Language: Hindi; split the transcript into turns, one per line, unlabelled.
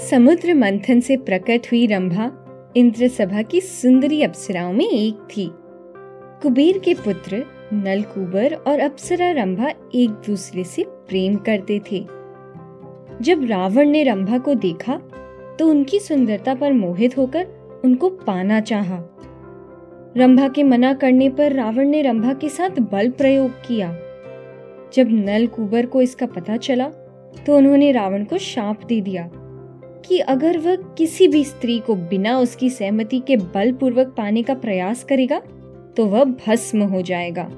समुद्र मंथन से प्रकट हुई रंभा इंद्र सभा की सुंदरी अप्सराओं में एक थी। कुबेर के पुत्र नलकुबर और अप्सरा रंभा एक दूसरे से प्रेम करते थे। जब रावण ने रंभा को देखा तो उनकी सुंदरता पर मोहित होकर उनको पाना चाहा। रंभा के मना करने पर रावण ने रंभा के साथ बल प्रयोग किया। जब नलकुबर को इसका पता चला तो उन्होंने रावण को शाप दे दिया। कि अगर वह किसी भी स्त्री को बिना उसकी सहमति के बलपूर्वक पाने का प्रयास करेगा तो वह भस्म हो जाएगा।